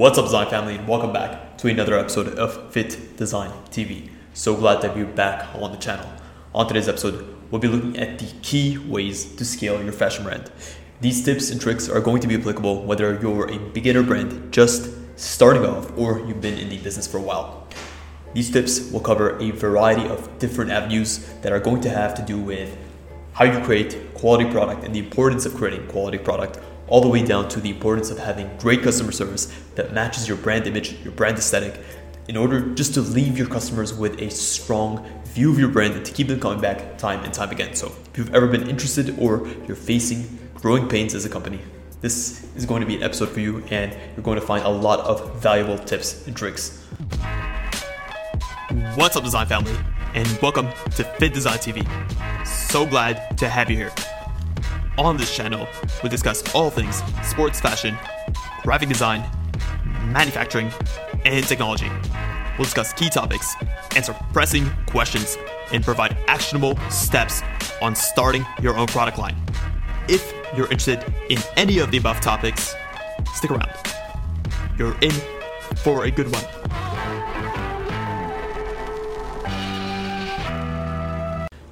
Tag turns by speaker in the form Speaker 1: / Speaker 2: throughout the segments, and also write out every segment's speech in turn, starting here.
Speaker 1: What's up, Design family, and welcome back to another episode of FittDesign TV. So glad to have you back on the channel. On today's episode, we'll be looking at the key ways to scale your fashion brand. These tips and tricks are going to be applicable whether you're a beginner brand just starting off or you've been in the business for a while. These tips will cover a variety of different avenues that are going to have to do with how you create quality product and the importance of creating quality product all the way down to the importance of having great customer service that matches your brand image, your brand aesthetic, in order just to leave your customers with a strong view of your brand and to keep them coming back time and time again. So, if you've ever been interested or you're facing growing pains as a company, this is going to be an episode for you and you're going to find a lot of valuable tips and tricks. What's up, design family, and welcome to FittDesign TV. So glad to have you here. On this channel, we discuss all things sports fashion, graphic design, manufacturing, and technology. We'll discuss key topics, answer pressing questions, and provide actionable steps on starting your own product line. If you're interested in any of the above topics, stick around. You're in for a good one.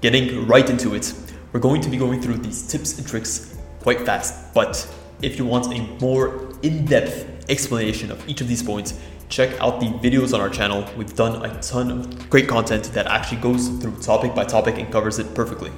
Speaker 1: Getting right into it, we're going to be going through these tips and tricks quite fast, but if you want a more in-depth explanation of each of these points, check out the videos on our channel. We've done a ton of great content that actually goes through topic by topic and covers it perfectly.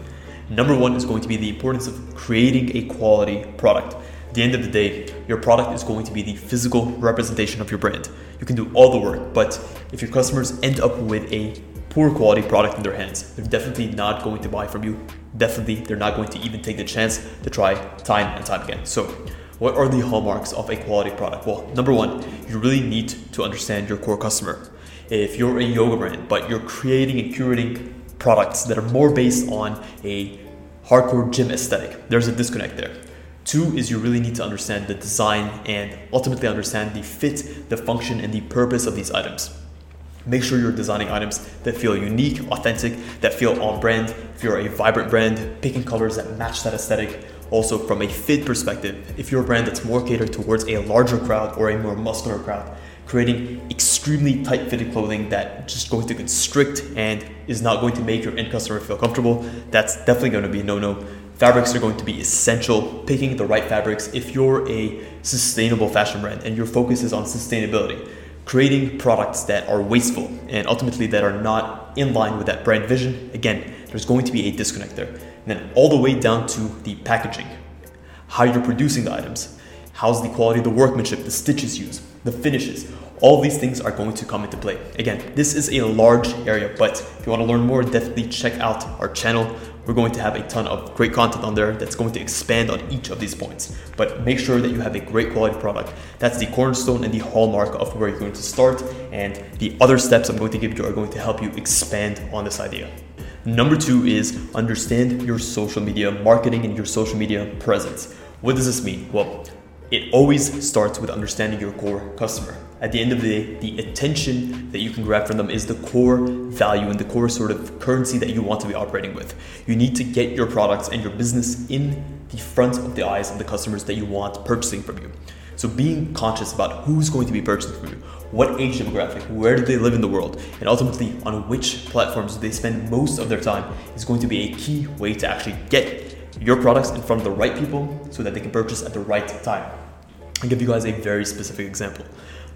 Speaker 1: Number one is going to be the importance of creating a quality product. At the end of the day, your product is going to be the physical representation of your brand. You can do all the work, but if your customers end up with a poor quality product in their hands, they're definitely not going to buy from you definitely they're not going to even take the chance to try time and time again. So, what are the hallmarks of a quality product? Well, number one, you really need to understand your core customer. If you're a yoga brand, but you're creating and curating products that are more based on a hardcore gym aesthetic, there's a disconnect there. Two is you really need to understand the design and ultimately understand the fit, the function, and the purpose of these items. Make sure you're designing items that feel unique, authentic, that feel on brand. If you're a vibrant brand, picking colors that match that aesthetic. Also, from a fit perspective, if you're a brand that's more catered towards a larger crowd or a more muscular crowd, creating extremely tight fitted clothing that just going to constrict and is not going to make your end customer feel comfortable, that's definitely going to be a no no. Fabrics are going to be essential. Picking the right fabrics if you're a sustainable fashion brand and your focus is on sustainability creating products that are wasteful and ultimately that are not in line with that brand vision, again, there's going to be a disconnect there. And then all the way down to the packaging, how you're producing the items, how's the quality of the workmanship, the stitches used, the finishes. All these things are going to come into play. Again, this is a large area, but if you want to learn more, definitely check out our channel. We're going to have a ton of great content on there that's going to expand on each of these points. But make sure that you have a great quality product. That's the cornerstone and the hallmark of where you're going to start. And the other steps I'm going to give you are going to help you expand on this idea. Number two is understand your social media marketing and your social media presence. What does this mean? Well, it always starts with understanding your core customer. At the end of the day, the attention that you can grab from them is the core value and the core sort of currency that you want to be operating with. You need to get your products and your business in the front of the eyes of the customers that you want purchasing from you. So being conscious about who's going to be purchasing from you, what age demographic, where do they live in the world, and ultimately on which platforms do they spend most of their time is going to be a key way to actually get your products in front of the right people so that they can purchase at the right time. I'll give you guys a very specific example.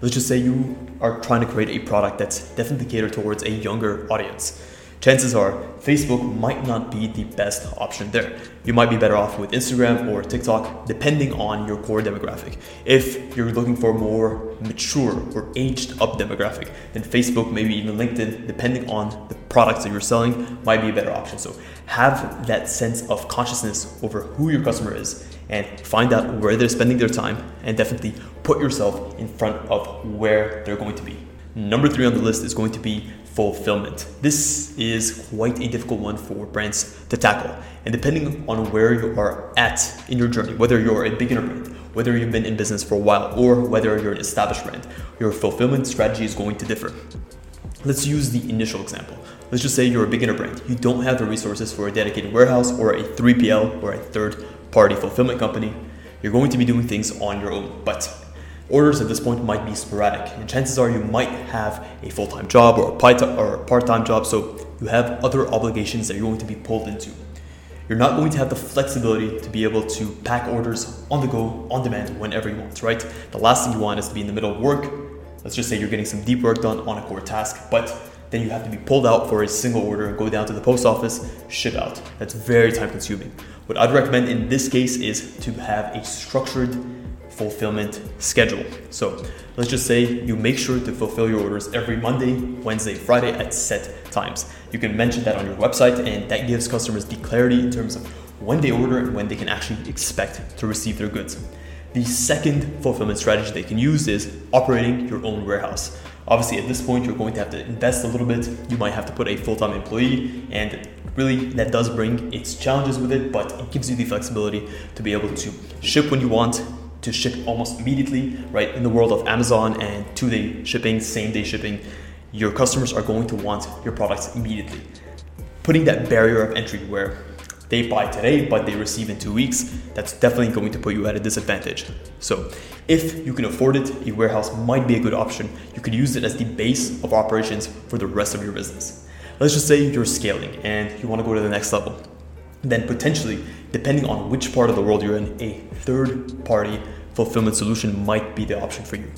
Speaker 1: Let's just say you are trying to create a product that's definitely catered towards a younger audience. Chances are Facebook might not be the best option there. You might be better off with Instagram or TikTok, depending on your core demographic. If you're looking for a more mature or aged up demographic, then Facebook, maybe even LinkedIn, depending on the products that you're selling, might be a better option. So have that sense of consciousness over who your customer is and find out where they're spending their time and definitely put yourself in front of where they're going to be. Number three on the list is going to be fulfillment. This is quite a difficult one for brands to tackle. And depending on where you are at in your journey, whether you're a beginner brand, whether you've been in business for a while, or whether you're an established brand, your fulfillment strategy is going to differ. Let's use the initial example. Let's just say you're a beginner brand. You don't have the resources for a dedicated warehouse or a 3PL or a third party fulfillment company. You're going to be doing things on your own. But Orders at this point might be sporadic, and chances are you might have a full time job or a part time job, so you have other obligations that you're going to be pulled into. You're not going to have the flexibility to be able to pack orders on the go, on demand, whenever you want, right? The last thing you want is to be in the middle of work. Let's just say you're getting some deep work done on a core task, but then you have to be pulled out for a single order, and go down to the post office, ship out. That's very time consuming. What I'd recommend in this case is to have a structured fulfillment schedule. So let's just say you make sure to fulfill your orders every Monday, Wednesday, Friday at set times. You can mention that on your website, and that gives customers the clarity in terms of when they order and when they can actually expect to receive their goods. The second fulfillment strategy they can use is operating your own warehouse. Obviously, at this point, you're going to have to invest a little bit. You might have to put a full time employee, and really that does bring its challenges with it, but it gives you the flexibility to be able to ship when you want, to ship almost immediately, right? In the world of Amazon and two day shipping, same day shipping, your customers are going to want your products immediately. Putting that barrier of entry where they buy today but they receive in two weeks, that's definitely going to put you at a disadvantage. So, if you can afford it, a warehouse might be a good option. You could use it as the base of operations for the rest of your business. Let's just say you're scaling and you want to go to the next level. Then, potentially, depending on which part of the world you're in, a third party fulfillment solution might be the option for you.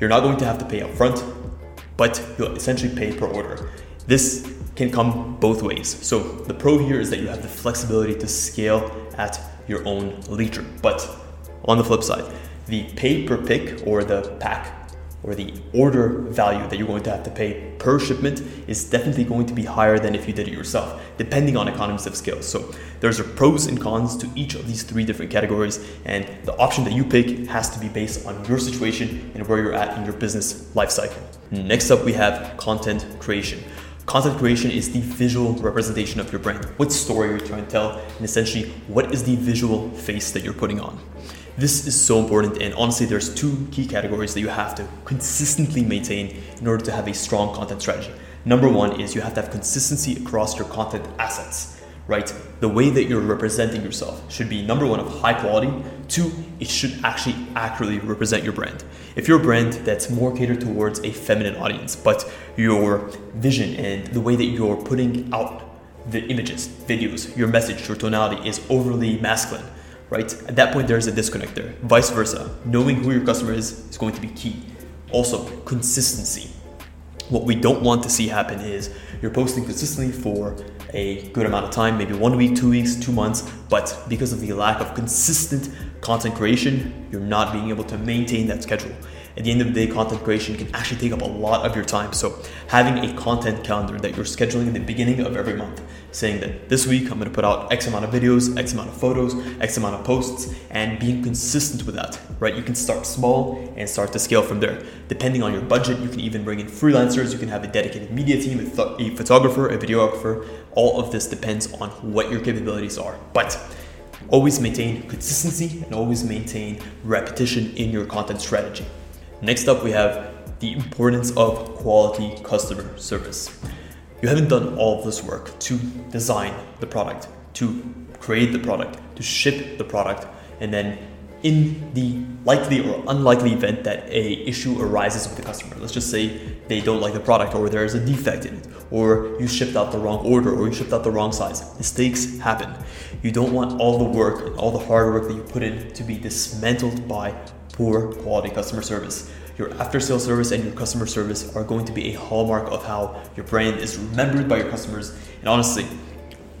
Speaker 1: You're not going to have to pay upfront, but you'll essentially pay per order. This can come both ways. So the pro here is that you have the flexibility to scale at your own leisure. But on the flip side, the pay per pick or the pack or the order value that you're going to have to pay per shipment is definitely going to be higher than if you did it yourself, depending on economies of scale. So there's a pros and cons to each of these three different categories, and the option that you pick has to be based on your situation and where you're at in your business lifecycle. Next up, we have content creation. Content creation is the visual representation of your brand. What story are you're trying to tell, and essentially, what is the visual face that you're putting on. This is so important, and honestly, there's two key categories that you have to consistently maintain in order to have a strong content strategy. Number one is you have to have consistency across your content assets, right? The way that you're representing yourself should be number one of high quality. Two, it should actually accurately represent your brand. If you're a brand that's more catered towards a feminine audience, but your vision and the way that you're putting out the images, videos, your message, your tonality is overly masculine right? At that point, there's a disconnect there. Vice versa, knowing who your customer is is going to be key. Also, consistency. What we don't want to see happen is you're posting consistently for a good amount of time, maybe one week, two weeks, two months, but because of the lack of consistent content creation, you're not being able to maintain that schedule at the end of the day, content creation can actually take up a lot of your time. So, having a content calendar that you're scheduling in the beginning of every month, saying that this week I'm going to put out X amount of videos, X amount of photos, X amount of posts, and being consistent with that, right? You can start small and start to scale from there. Depending on your budget, you can even bring in freelancers, you can have a dedicated media team, a photographer, a videographer. All of this depends on what your capabilities are. But always maintain consistency and always maintain repetition in your content strategy. Next up, we have the importance of quality customer service. You haven't done all of this work to design the product, to create the product, to ship the product, and then in the likely or unlikely event that a issue arises with the customer let's just say they don't like the product or there's a defect in it or you shipped out the wrong order or you shipped out the wrong size mistakes happen you don't want all the work and all the hard work that you put in to be dismantled by poor quality customer service. Your after sales service and your customer service are going to be a hallmark of how your brand is remembered by your customers. And honestly,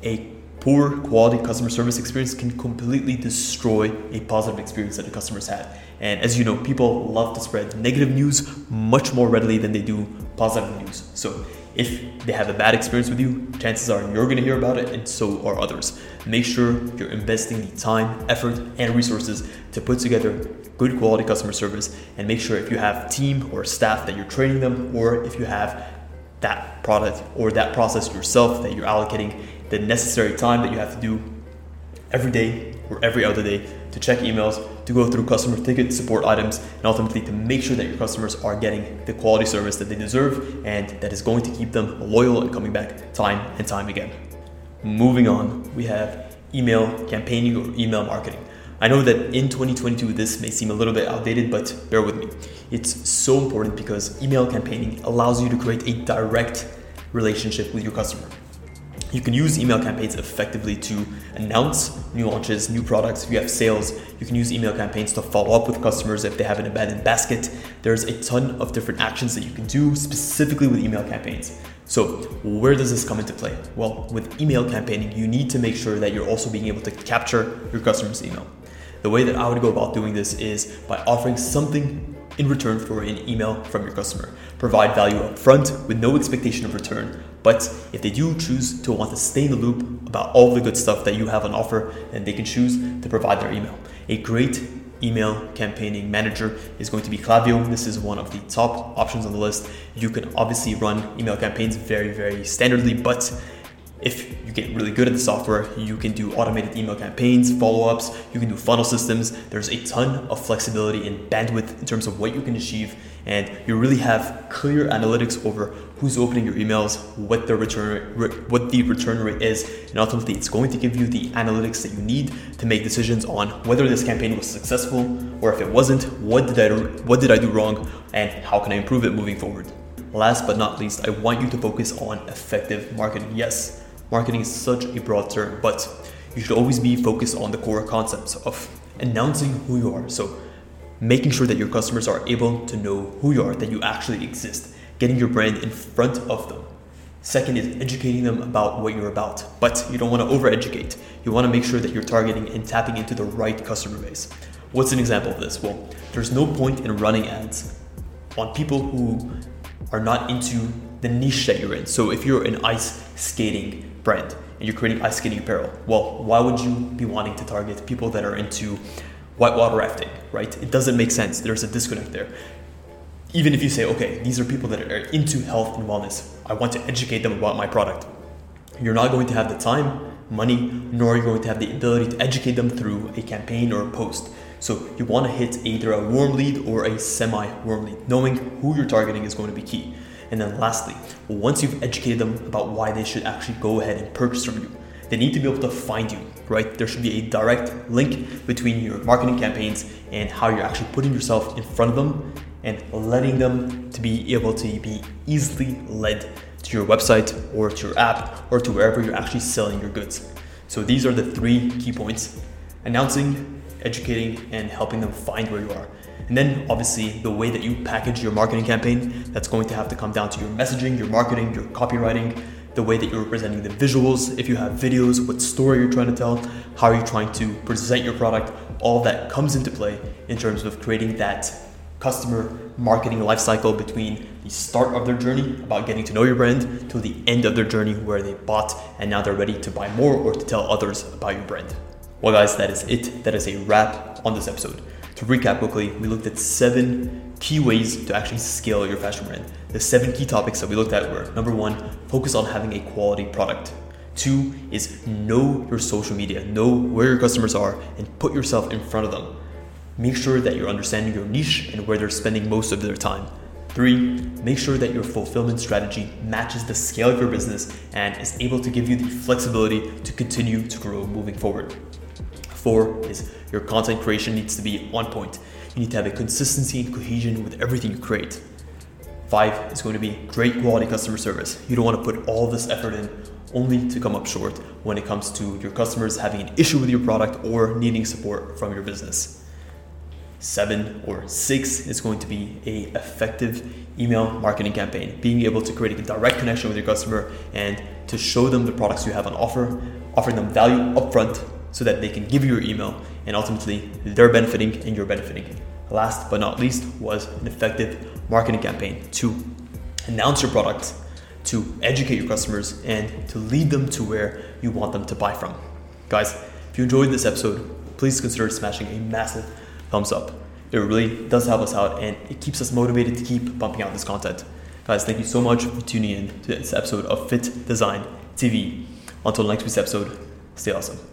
Speaker 1: a poor quality customer service experience can completely destroy a positive experience that the customers had. And as you know, people love to spread negative news much more readily than they do positive news. So if they have a bad experience with you, chances are you're to hear about it, and so are others. Make sure you're investing the time, effort, and resources to put together good quality customer service, and make sure if you have team or staff that you're training them, or if you have that product or that process yourself that you're allocating the necessary time that you have to do every day or every other day to check emails, to go through customer ticket support items, and ultimately to make sure that your customers are getting the quality service that they deserve and that is going to keep them loyal and coming back time and time again. Moving on, we have email campaigning or email marketing. I know that in 2022 this may seem a little bit outdated, but bear with me. It's so important because email campaigning allows you to create a direct relationship with your customer. You can use email campaigns effectively to announce new launches, new products. If you have sales, you can use email campaigns to follow up with customers if they have an abandoned basket. There's a ton of different actions that you can do specifically with email campaigns. So, where does this come into play? Well, with email campaigning, you need to make sure that you're also being able to capture your customer's email. The way that I would go about doing this is by offering something in return for an email from your customer. Provide value up front with no expectation of return. But if they do choose to want to stay in the loop about all the good stuff that you have on offer, then they can choose to provide their email. A great email campaigning manager is going to be Klaviyo. This is one of the top options on the list. You can obviously run email campaigns very, very standardly, but if you get really good at the software, you can do automated email campaigns, follow ups, you can do funnel systems. There's a ton of flexibility and bandwidth in terms of what you can achieve, and you really have clear analytics over who's opening your emails, what the return what the return rate is, and ultimately it's going to give you the analytics that you need to make decisions on whether this campaign was successful or if it wasn't, what did I what did I do wrong and how can I improve it moving forward. Last but not least, I want you to focus on effective marketing. Yes, Marketing is such a broad term, but you should always be focused on the core concepts of announcing who you are. So, making sure that your customers are able to know who you are, that you actually exist, getting your brand in front of them. Second is educating them about what you're about, but you don't want to over educate. You want to make sure that you're targeting and tapping into the right customer base. What's an example of this? Well, there's no point in running ads on people who are not into the niche that you're in. So if you're an ice skating brand and you're creating ice skating apparel, well, why would you be wanting to target people that are into whitewater rafting, right? It doesn't make sense. There's a disconnect there. Even if you say, okay, these are people that are into health and wellness, I want to educate them about my product. You're not going to have the time, money, nor are you going to have the ability to educate them through a campaign or a post. So you want to hit either a warm lead or a semi warm lead. Knowing who you're targeting is going to be key. And then lastly, once you've educated them about why they should actually go ahead and purchase from you, they need to be able to find you, right? There should be a direct link between your marketing campaigns and how you're actually putting yourself in front of them and letting them to be able to be easily led to your website or to your app or to wherever you're actually selling your goods. So these are the three key points announcing, educating, and helping them find where you are. And then obviously the way that you package your marketing campaign, that's going to have to come down to your messaging, your marketing, your copywriting, the way that you're presenting the visuals, if you have videos, what story you're trying to tell, how are you trying to present your product, all that comes into play in terms of creating that customer marketing lifecycle between the start of their journey about getting to know your brand to the end of their journey where they bought and now they're ready to buy more or to tell others about your brand. Well, guys, that is it. That is a wrap on this episode. To recap quickly, we looked at seven key ways to actually scale your fashion brand. The seven key topics that we looked at were number one, focus on having a quality product. Two is know your social media, know where your customers are, and put yourself in front of them. Make sure that you're understanding your niche and where they're spending most of their time. Three, make sure that your fulfillment strategy matches the scale of your business and is able to give you the flexibility to continue to grow moving forward. Four is your content creation needs to be on point. You need to have a consistency and cohesion with everything you create. Five is going to be great quality customer service. You don't want to put all this effort in only to come up short when it comes to your customers having an issue with your product or needing support from your business. Seven or six is going to be a effective email marketing campaign, being able to create a direct connection with your customer and to show them the products you have on offer, offering them value upfront so that they can give you your email and ultimately they're benefiting and you're benefiting. Last but not least was an effective marketing campaign to announce your product, to educate your customers, and to lead them to where you want them to buy from. Guys, if you enjoyed this episode, please consider smashing a massive thumbs up. It really does help us out and it keeps us motivated to keep pumping out this content. Guys, thank you so much for tuning in to this episode of FittDesign TV. Until next week's episode, stay awesome.